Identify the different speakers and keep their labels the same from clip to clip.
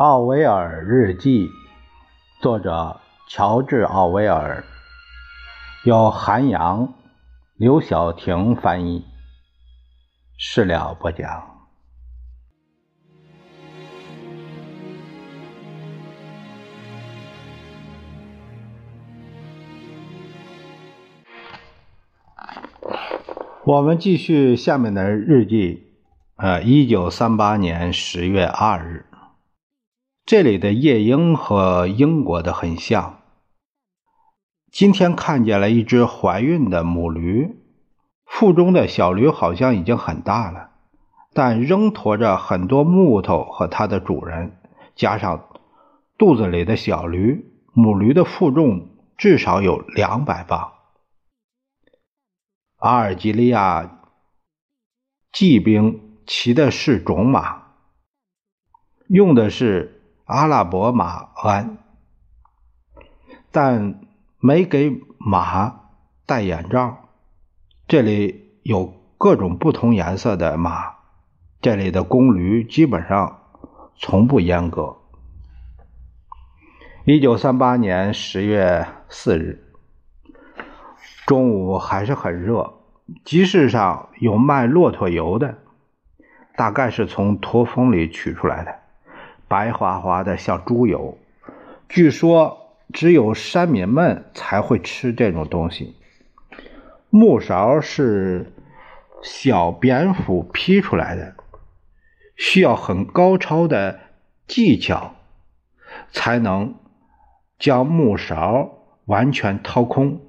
Speaker 1: 奥威尔日记，作者乔治·奥威尔，由韩阳、刘晓婷翻译，事了不讲。我们继续下面的日记。呃，一九三八年十月二日。这里的夜莺和英国的很像。今天看见了一只怀孕的母驴，腹中的小驴好像已经很大了，但仍驮着很多木头和它的主人，加上肚子里的小驴，母驴的负重至少有两百磅。阿尔及利亚骑兵骑的是种马，用的是。阿拉伯马鞍，但没给马戴眼罩。这里有各种不同颜色的马，这里的公驴基本上从不阉割。一九三八年十月四日中午还是很热，集市上有卖骆驼油的，大概是从驼峰里取出来的。白花花的，像猪油。据说只有山民们才会吃这种东西。木勺是小蝙蝠劈出来的，需要很高超的技巧才能将木勺完全掏空，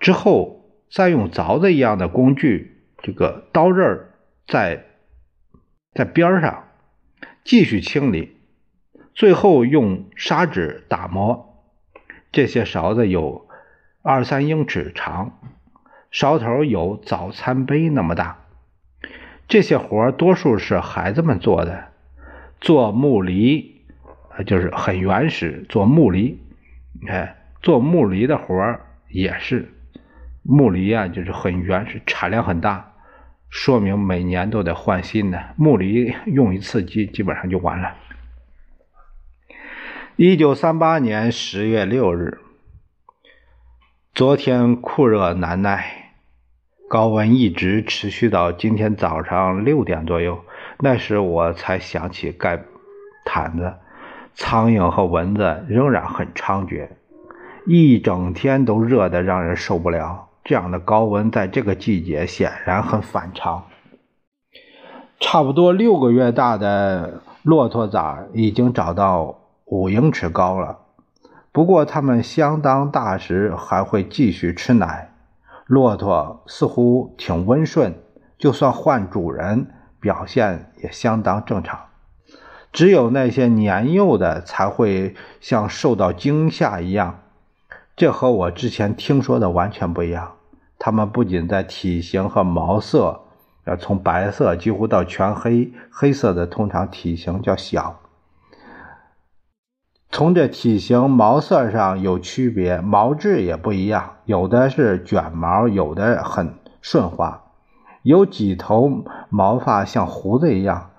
Speaker 1: 之后再用凿子一样的工具，这个刀刃在在边上。继续清理，最后用砂纸打磨。这些勺子有二三英尺长，勺头有早餐杯那么大。这些活多数是孩子们做的。做木犁，就是很原始。做木犁，你看，做木犁的活也是木犁啊，就是很原始，产量很大。说明每年都得换新的木犁，用一次基基本上就完了。一九三八年十月六日，昨天酷热难耐，高温一直持续到今天早上六点左右，那时我才想起盖毯子。苍蝇和蚊子仍然很猖獗，一整天都热得让人受不了。这样的高温在这个季节显然很反常。差不多六个月大的骆驼崽已经长到五英尺高了，不过它们相当大时还会继续吃奶。骆驼似乎挺温顺，就算换主人，表现也相当正常。只有那些年幼的才会像受到惊吓一样，这和我之前听说的完全不一样。它们不仅在体型和毛色，呃，从白色几乎到全黑，黑色的通常体型较小。从这体型、毛色上有区别，毛质也不一样，有的是卷毛，有的很顺滑，有几头毛发像胡子一样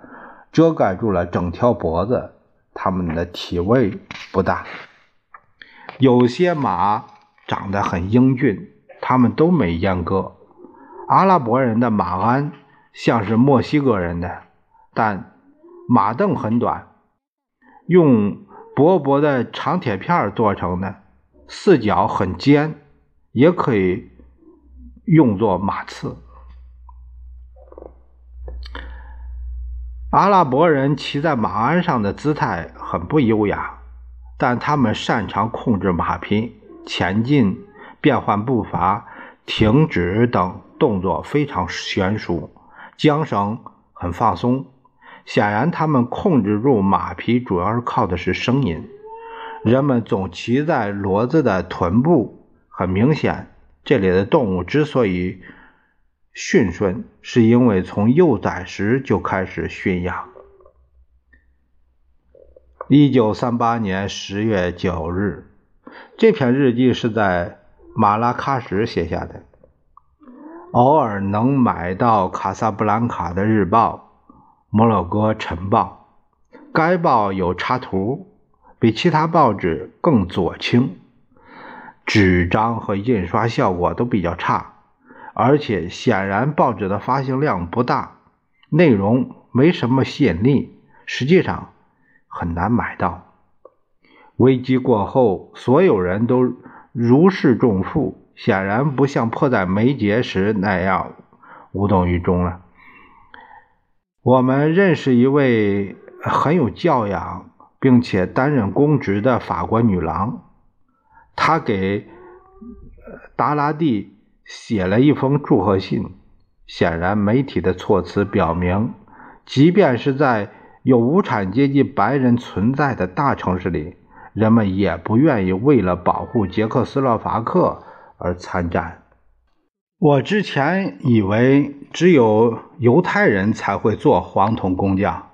Speaker 1: 遮盖住了整条脖子。它们的体味不大，有些马长得很英俊。他们都没阉割。阿拉伯人的马鞍像是墨西哥人的，但马凳很短，用薄薄的长铁片做成的，四角很尖，也可以用作马刺。阿拉伯人骑在马鞍上的姿态很不优雅，但他们擅长控制马匹前进。变换步伐、停止等动作非常娴熟，缰绳很放松。显然，他们控制住马匹主要是靠的是声音。人们总骑在骡子的臀部，很明显，这里的动物之所以驯顺，是因为从幼崽时就开始驯养。一九三八年十月九日，这篇日记是在。马拉喀什写下的，偶尔能买到卡萨布兰卡的日报《摩洛哥晨报》，该报有插图，比其他报纸更左倾，纸张和印刷效果都比较差，而且显然报纸的发行量不大，内容没什么吸引力，实际上很难买到。危机过后，所有人都如释重负，显然不像迫在眉睫时那样无动于衷了。我们认识一位很有教养并且担任公职的法国女郎，她给达拉蒂写了一封祝贺信。显然，媒体的措辞表明，即便是在有无产阶级白人存在的大城市里。人们也不愿意为了保护捷克斯洛伐克而参战。我之前以为只有犹太人才会做黄铜工匠，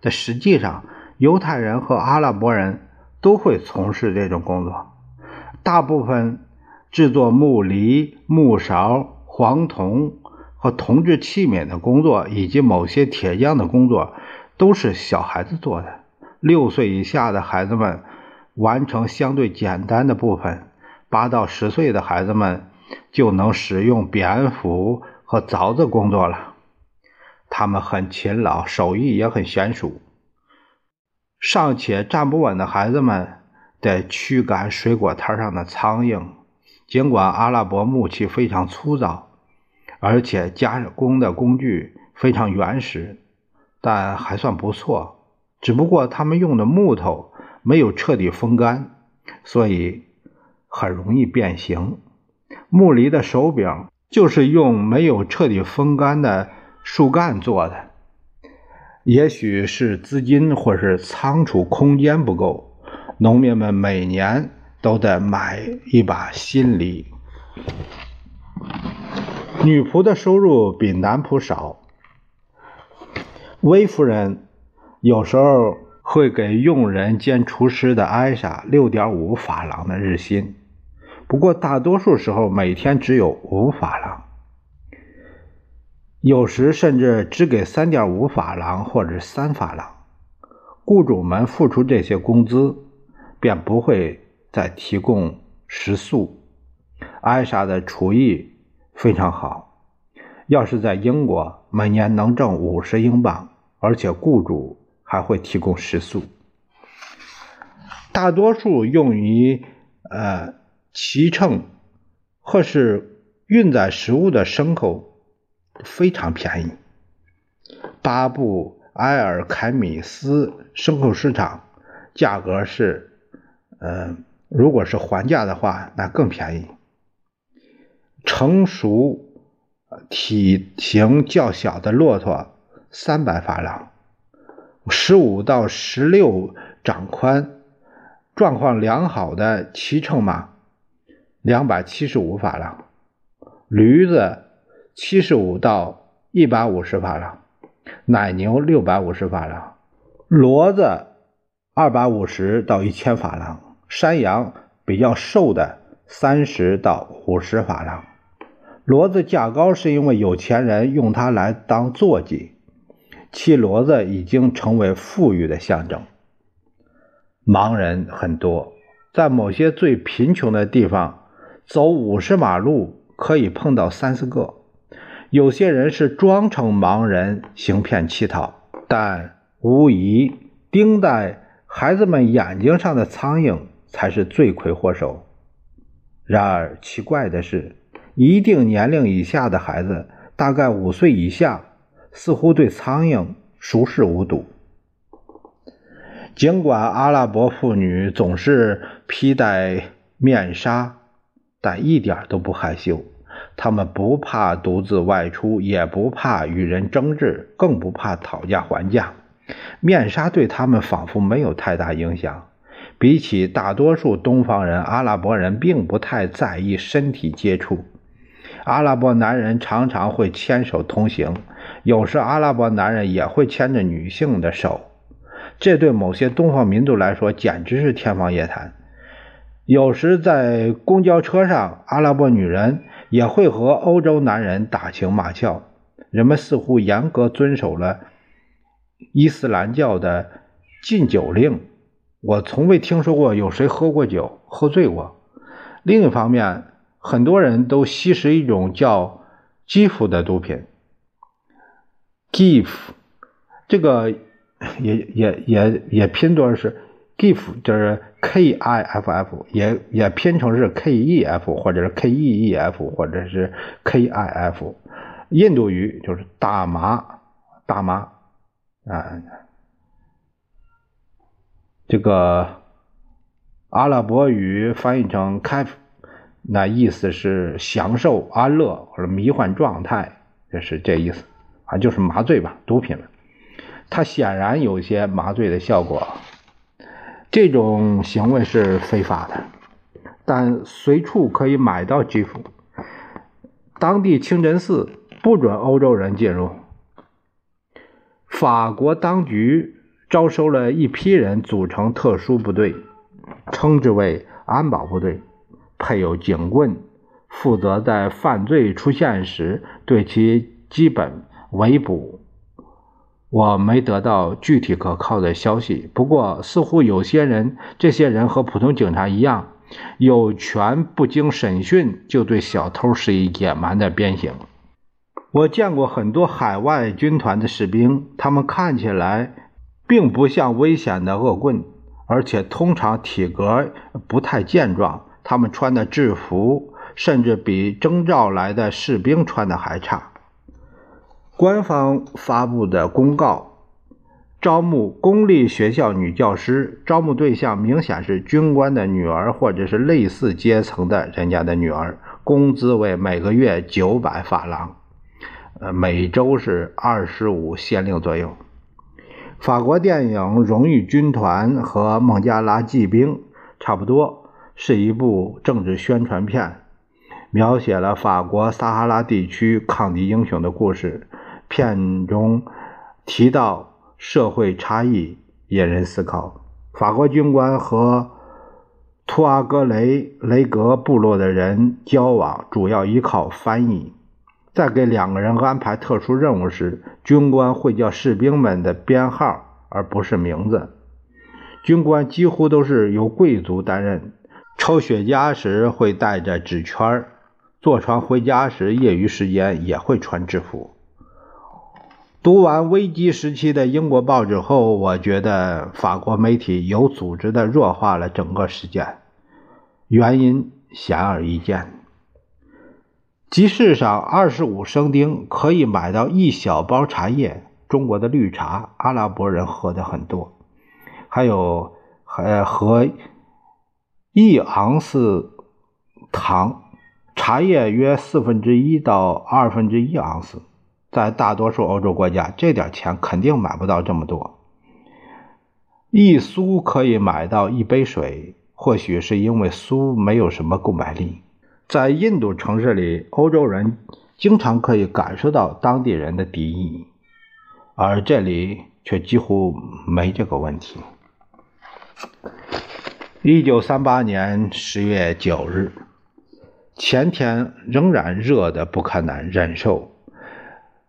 Speaker 1: 但实际上，犹太人和阿拉伯人都会从事这种工作。大部分制作木犁、木勺、黄铜和铜制器皿的工作，以及某些铁匠的工作，都是小孩子做的。六岁以下的孩子们。完成相对简单的部分，八到十岁的孩子们就能使用蝙蝠和凿子工作了。他们很勤劳，手艺也很娴熟。尚且站不稳的孩子们得驱赶水果摊上的苍蝇。尽管阿拉伯木器非常粗糙，而且加工的工具非常原始，但还算不错。只不过他们用的木头。没有彻底风干，所以很容易变形。木犁的手柄就是用没有彻底风干的树干做的。也许是资金或是仓储空间不够，农民们每年都得买一把新犁。女仆的收入比男仆少。威夫人有时候。会给佣人兼厨师的艾莎六点五法郎的日薪，不过大多数时候每天只有五法郎，有时甚至只给三点五法郎或者三法郎。雇主们付出这些工资，便不会再提供食宿。艾莎的厨艺非常好，要是在英国，每年能挣五十英镑，而且雇主。还会提供食宿，大多数用于呃骑乘或是运载食物的牲口非常便宜。巴布埃尔凯米斯牲口市场价格是，呃，如果是还价的话，那更便宜。成熟体型较小的骆驼三百法郎。十五到十六掌宽、状况良好的骑乘马，两百七十五法郎；驴子七十五到一百五十法郎；奶牛六百五十法郎；骡子二百五十到一千法郎；山羊比较瘦的三十到五十法郎。骡子价高是因为有钱人用它来当坐骑。骑骡子已经成为富裕的象征。盲人很多，在某些最贫穷的地方，走五十马路可以碰到三四个。有些人是装成盲人行骗乞讨，但无疑盯在孩子们眼睛上的苍蝇才是罪魁祸首。然而奇怪的是，一定年龄以下的孩子，大概五岁以下。似乎对苍蝇熟视无睹。尽管阿拉伯妇女总是披戴面纱，但一点都不害羞。她们不怕独自外出，也不怕与人争执，更不怕讨价还价。面纱对他们仿佛没有太大影响。比起大多数东方人，阿拉伯人并不太在意身体接触。阿拉伯男人常常会牵手同行。有时，阿拉伯男人也会牵着女性的手，这对某些东方民族来说简直是天方夜谭。有时，在公交车上，阿拉伯女人也会和欧洲男人打情骂俏。人们似乎严格遵守了伊斯兰教的禁酒令，我从未听说过有谁喝过酒、喝醉过。另一方面，很多人都吸食一种叫基辅的毒品。gif，这个也也也也拼作是 gif，就是 k i f f，也也拼成是 k e f，或者是 k e e f，或者是 k i f。印度语就是大麻，大麻啊。这个阿拉伯语翻译成 kaf，那意思是享受、安乐或者迷幻状态，就是这意思。就是麻醉吧，毒品了。它显然有些麻醉的效果。这种行为是非法的，但随处可以买到基辅。当地清真寺不准欧洲人进入。法国当局招收了一批人组成特殊部队，称之为安保部队，配有警棍，负责在犯罪出现时对其基本。围捕，我没得到具体可靠的消息。不过，似乎有些人，这些人和普通警察一样，有权不经审讯就对小偷施以野蛮的鞭刑。我见过很多海外军团的士兵，他们看起来并不像危险的恶棍，而且通常体格不太健壮。他们穿的制服甚至比征召来的士兵穿的还差。官方发布的公告，招募公立学校女教师，招募对象明显是军官的女儿或者是类似阶层的人家的女儿，工资为每个月九百法郎，呃，每周是二十五先令左右。法国电影《荣誉军团》和《孟加拉骑兵》差不多，是一部政治宣传片，描写了法国撒哈拉地区抗敌英雄的故事。片中提到社会差异，引人思考。法国军官和图阿格雷雷格部落的人交往，主要依靠翻译。在给两个人安排特殊任务时，军官会叫士兵们的编号，而不是名字。军官几乎都是由贵族担任。抽雪茄时会带着纸圈坐船回家时，业余时间也会穿制服。读完危机时期的英国报纸后，我觉得法国媒体有组织地弱化了整个事件，原因显而易见。集市上二十五升丁可以买到一小包茶叶，中国的绿茶，阿拉伯人喝的很多，还有还和一盎司糖，茶叶约四分之一到二分之一盎司。在大多数欧洲国家，这点钱肯定买不到这么多。一苏可以买到一杯水，或许是因为苏没有什么购买力。在印度城市里，欧洲人经常可以感受到当地人的敌意，而这里却几乎没这个问题。一九三八年十月九日，前天仍然热得不可难忍受。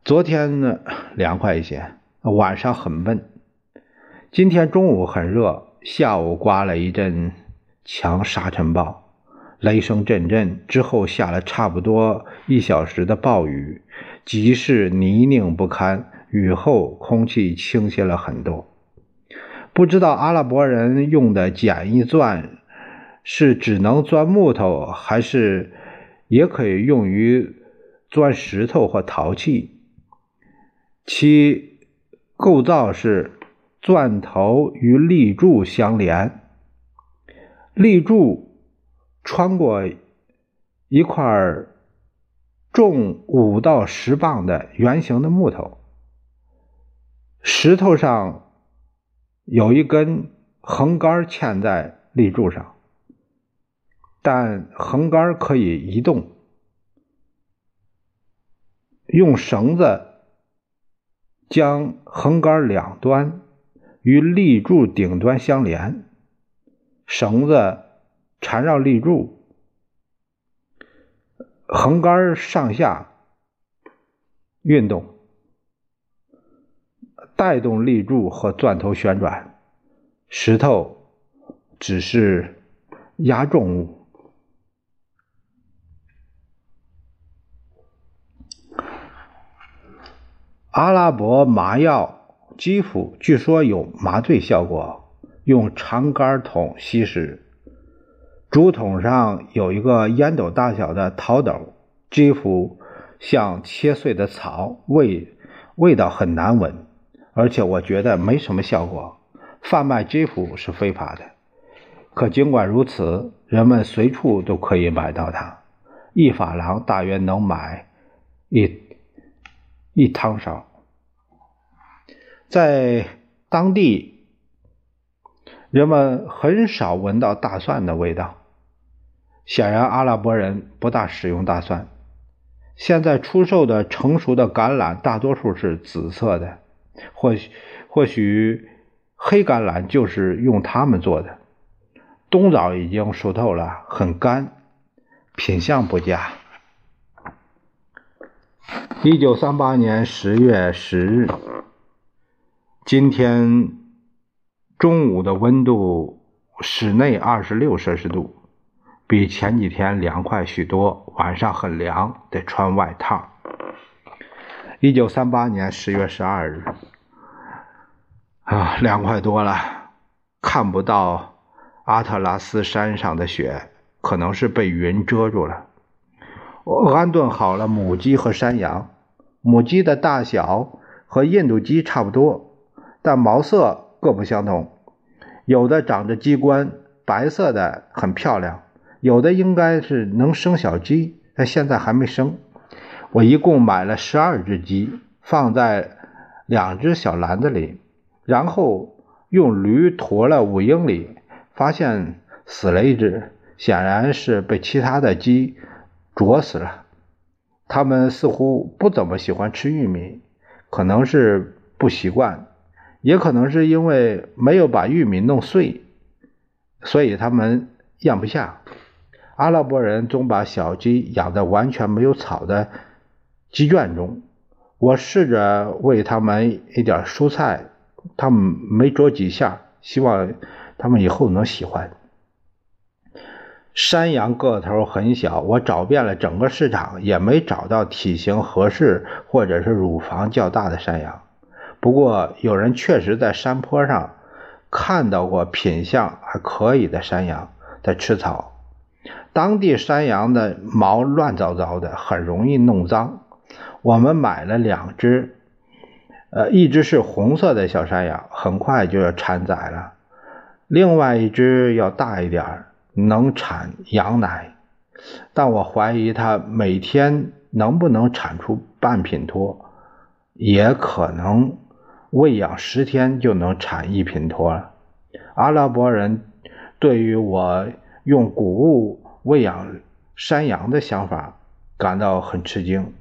Speaker 1: 昨天呢凉快一些，晚上很闷。今天中午很热，下午刮了一阵强沙尘暴，雷声阵阵。之后下了差不多一小时的暴雨，即是泥泞不堪。雨后空气清新了很多。不知道阿拉伯人用的简易钻是只能钻木头，还是也可以用于钻石头或陶器。其构造是钻头与立柱相连，立柱穿过一块重五到十磅的圆形的木头，石头上有一根横杆嵌在立柱上，但横杆可以移动，用绳子。将横杆两端与立柱顶端相连，绳子缠绕立柱，横杆上下运动，带动立柱和钻头旋转。石头只是压重物。阿拉伯麻药基辅据说有麻醉效果，用长杆筒吸食。竹筒上有一个烟斗大小的陶斗，基辅像切碎的草，味味道很难闻，而且我觉得没什么效果。贩卖基辅是非法的，可尽管如此，人们随处都可以买到它，一法郎大约能买一一汤勺。在当地，人们很少闻到大蒜的味道。显然，阿拉伯人不大使用大蒜。现在出售的成熟的橄榄大多数是紫色的，或许或许黑橄榄就是用它们做的。冬枣已经熟透了，很干，品相不佳。一九三八年十月十日。今天中午的温度，室内二十六摄氏度，比前几天凉快许多。晚上很凉，得穿外套。一九三八年十月十二日，啊，凉快多了，看不到阿特拉斯山上的雪，可能是被云遮住了。我安顿好了母鸡和山羊，母鸡的大小和印度鸡差不多。但毛色各不相同，有的长着鸡冠，白色的很漂亮；有的应该是能生小鸡，但现在还没生。我一共买了十二只鸡，放在两只小篮子里，然后用驴驮了五英里，发现死了一只，显然是被其他的鸡啄死了。他们似乎不怎么喜欢吃玉米，可能是不习惯。也可能是因为没有把玉米弄碎，所以他们咽不下。阿拉伯人总把小鸡养在完全没有草的鸡圈中。我试着喂它们一点蔬菜，它们没啄几下。希望它们以后能喜欢。山羊个头很小，我找遍了整个市场，也没找到体型合适或者是乳房较大的山羊。不过，有人确实在山坡上看到过品相还可以的山羊在吃草。当地山羊的毛乱糟糟的，很容易弄脏。我们买了两只，呃，一只是红色的小山羊，很快就要产崽了；另外一只要大一点，能产羊奶，但我怀疑它每天能不能产出半品脱，也可能。喂养十天就能产一品脱了。阿拉伯人对于我用谷物喂养山羊的想法感到很吃惊，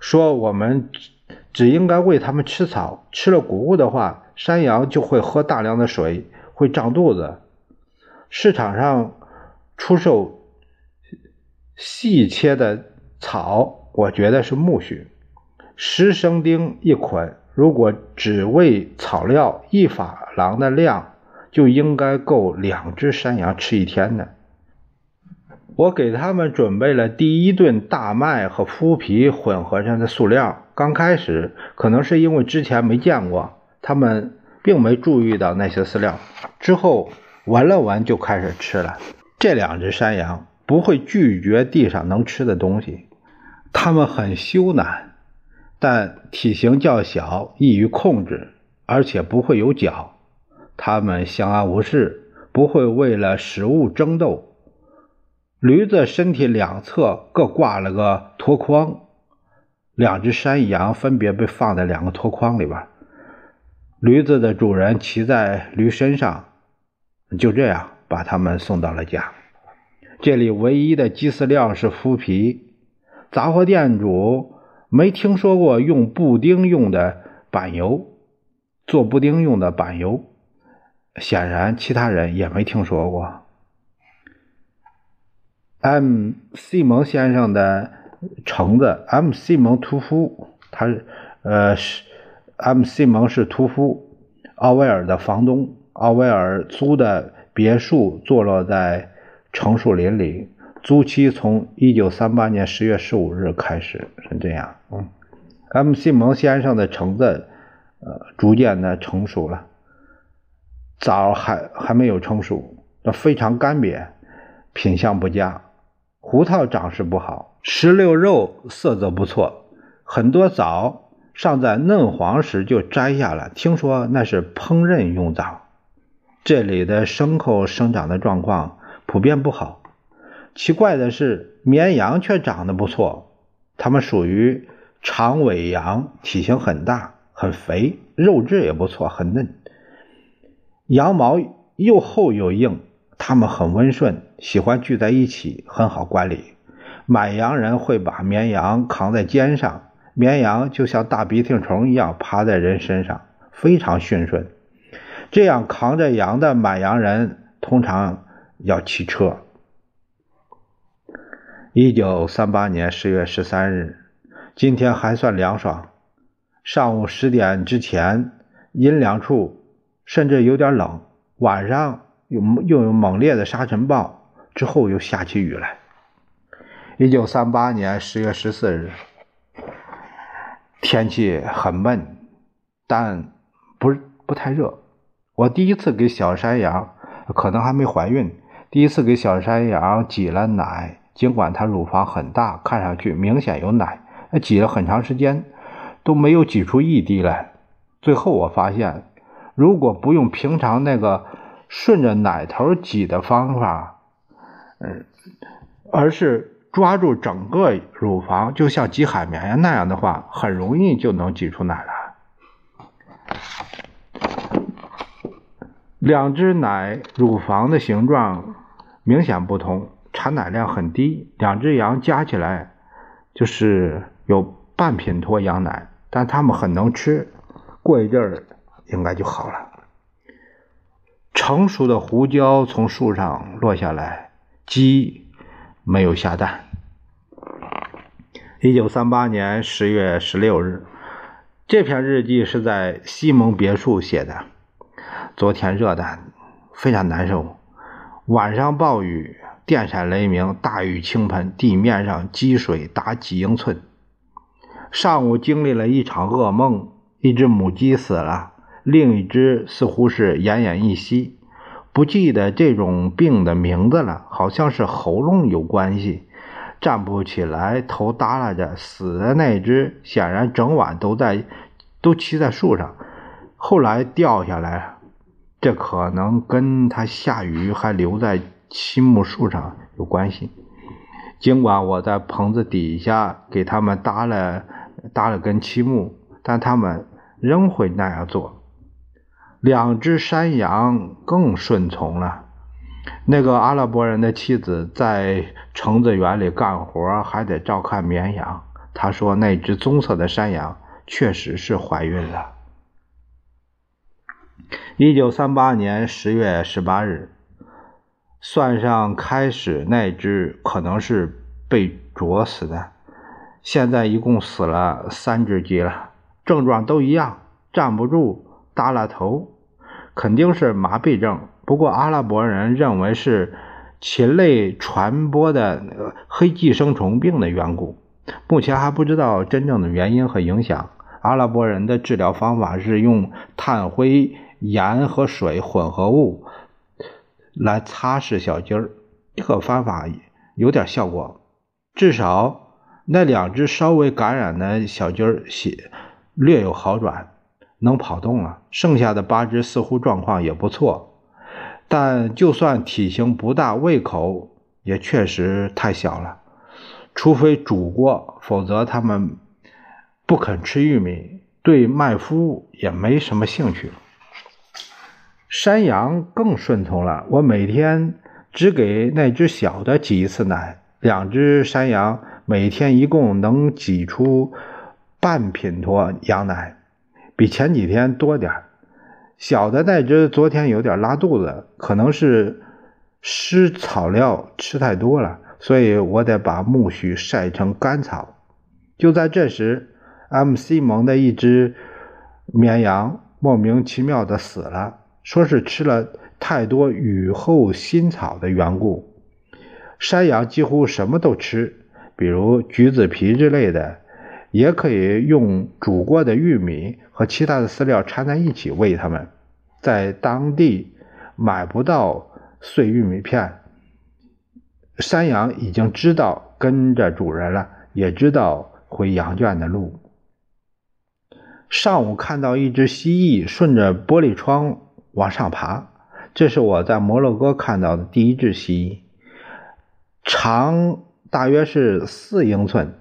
Speaker 1: 说我们只应该喂它们吃草，吃了谷物的话，山羊就会喝大量的水，会胀肚子。市场上出售细切的草，我觉得是苜蓿，十升丁一捆。如果只喂草料一法郎的量，就应该够两只山羊吃一天的。我给他们准备了第一顿大麦和麸皮混合上的塑料。刚开始可能是因为之前没见过，他们并没注意到那些饲料。之后闻了闻就开始吃了。这两只山羊不会拒绝地上能吃的东西，它们很羞赧。但体型较小，易于控制，而且不会有脚。它们相安无事，不会为了食物争斗。驴子身体两侧各挂了个箩筐，两只山羊分别被放在两个箩筐里边。驴子的主人骑在驴身上，就这样把他们送到了家。这里唯一的鸡饲料是麸皮。杂货店主。没听说过用布丁用的板油做布丁用的板油，显然其他人也没听说过。M. 西蒙先生的橙子，M. 西蒙屠夫，他呃是 M. 西蒙是屠夫，奥威尔的房东，奥威尔租的别墅坐落在橙树林里，租期从一九三八年十月十五日开始，是这样。嗯，M. 西蒙先生的橙子，呃，逐渐的成熟了，枣还还没有成熟，非常干瘪，品相不佳，胡桃长势不好，石榴肉色泽不错，很多枣尚在嫩黄时就摘下了，听说那是烹饪用枣。这里的牲口生长的状况普遍不好。奇怪的是，绵羊却长得不错。它们属于长尾羊，体型很大，很肥，肉质也不错，很嫩。羊毛又厚又硬，它们很温顺，喜欢聚在一起，很好管理。买羊人会把绵羊扛在肩上，绵羊就像大鼻涕虫一样趴在人身上，非常驯顺。这样扛着羊的买羊人通常要骑车。一九三八年十月十三日，今天还算凉爽。上午十点之前阴凉处，甚至有点冷。晚上又又有猛烈的沙尘暴，之后又下起雨来。一九三八年十月十四日，天气很闷，但不不太热。我第一次给小山羊，可能还没怀孕，第一次给小山羊挤了奶，尽管它乳房很大，看上去明显有奶，挤了很长时间都没有挤出一滴来。最后我发现，如果不用平常那个顺着奶头挤的方法，嗯，而是抓住整个乳房，就像挤海绵那样的话，很容易就能挤出奶来。两只奶乳房的形状明显不同，产奶量很低。两只羊加起来就是有半品脱羊奶，但它们很能吃，过一阵儿应该就好了。成熟的胡椒从树上落下来，鸡没有下蛋。一九三八年十月十六日，这篇日记是在西蒙别墅写的。昨天热的非常难受，晚上暴雨，电闪雷鸣，大雨倾盆，地面上积水达几英寸。上午经历了一场噩梦，一只母鸡死了，另一只似乎是奄奄一息，不记得这种病的名字了，好像是喉咙有关系，站不起来，头耷拉着。死的那只显然整晚都在都骑在树上，后来掉下来了。这可能跟他下雨还留在漆木树上有关系。尽管我在棚子底下给他们搭了搭了根漆木，但他们仍会那样做。两只山羊更顺从了。那个阿拉伯人的妻子在橙子园里干活，还得照看绵羊。他说，那只棕色的山羊确实是怀孕了。一九三八年十月十八日，算上开始那只，可能是被啄死的。现在一共死了三只鸡了，症状都一样，站不住，耷拉头，肯定是麻痹症。不过阿拉伯人认为是禽类传播的黑寄生虫病的缘故，目前还不知道真正的原因和影响。阿拉伯人的治疗方法是用炭灰。盐和水混合物来擦拭小鸡儿，这个方法有点效果，至少那两只稍微感染的小鸡儿血略有好转，能跑动了。剩下的八只似乎状况也不错，但就算体型不大，胃口也确实太小了。除非煮过，否则它们不肯吃玉米，对麦麸也没什么兴趣。山羊更顺从了，我每天只给那只小的挤一次奶。两只山羊每天一共能挤出半品托羊奶，比前几天多点小的那只昨天有点拉肚子，可能是湿草料吃太多了，所以我得把苜蓿晒成干草。就在这时，M.C. 蒙的一只绵羊莫名其妙的死了。说是吃了太多雨后新草的缘故。山羊几乎什么都吃，比如橘子皮之类的，也可以用煮过的玉米和其他的饲料掺在一起喂它们。在当地买不到碎玉米片，山羊已经知道跟着主人了，也知道回羊圈的路。上午看到一只蜥蜴顺着玻璃窗往上爬，这是我在摩洛哥看到的第一只蜥蜴，长大约是四英寸，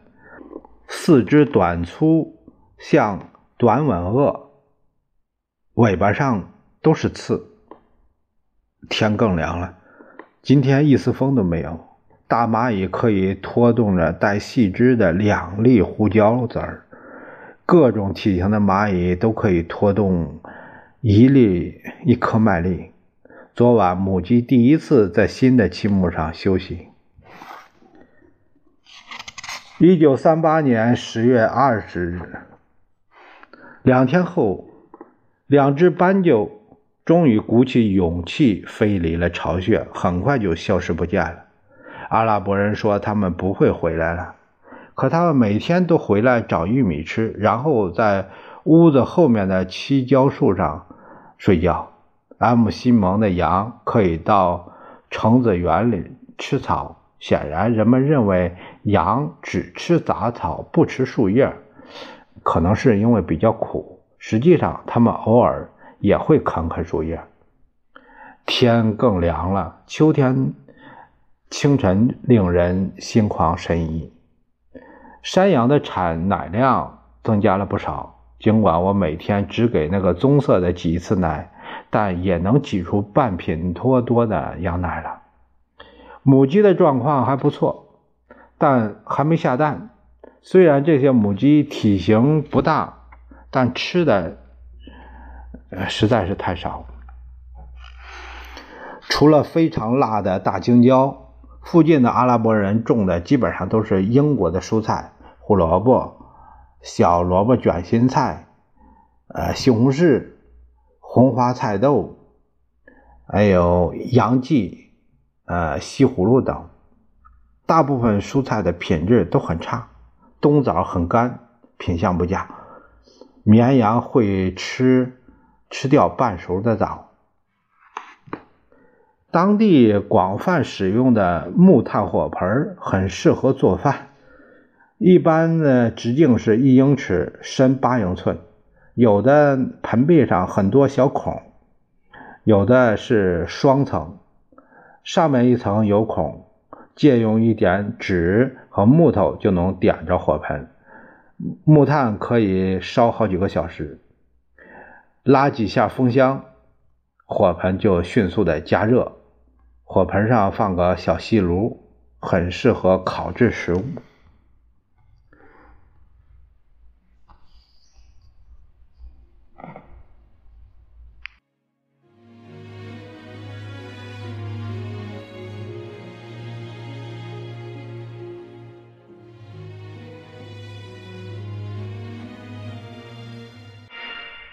Speaker 1: 四肢短粗，像短吻鳄，尾巴上都是刺。天更凉了，今天一丝风都没有。大蚂蚁可以拖动着带细枝的两粒胡椒籽儿。各种体型的蚂蚁都可以拖动一粒一颗麦粒。昨晚母鸡第一次在新的漆木上休息。一九三八年十月二十日，两天后，两只斑鸠终于鼓起勇气飞离了巢穴，很快就消失不见了。阿拉伯人说他们不会回来了。可他们每天都回来找玉米吃，然后在屋子后面的漆胶树上睡觉。M 西蒙的羊可以到橙子园里吃草。显然，人们认为羊只吃杂草，不吃树叶，可能是因为比较苦。实际上，他们偶尔也会啃啃树叶。天更凉了，秋天清晨令人心旷神怡。山羊的产奶量增加了不少，尽管我每天只给那个棕色的挤一次奶，但也能挤出半品多多的羊奶了。母鸡的状况还不错，但还没下蛋。虽然这些母鸡体型不大，但吃的实在是太少。除了非常辣的大青椒，附近的阿拉伯人种的基本上都是英国的蔬菜。胡萝卜、小萝卜卷心菜、呃西红柿、红花菜豆，还有洋蓟、呃西葫芦等。大部分蔬菜的品质都很差，冬枣很干，品相不佳。绵羊会吃吃掉半熟的枣。当地广泛使用的木炭火盆很适合做饭。一般的直径是一英尺，深八英寸，有的盆壁上很多小孔，有的是双层，上面一层有孔，借用一点纸和木头就能点着火盆，木炭可以烧好几个小时，拉几下风箱，火盆就迅速的加热，火盆上放个小锡炉，很适合烤制食物。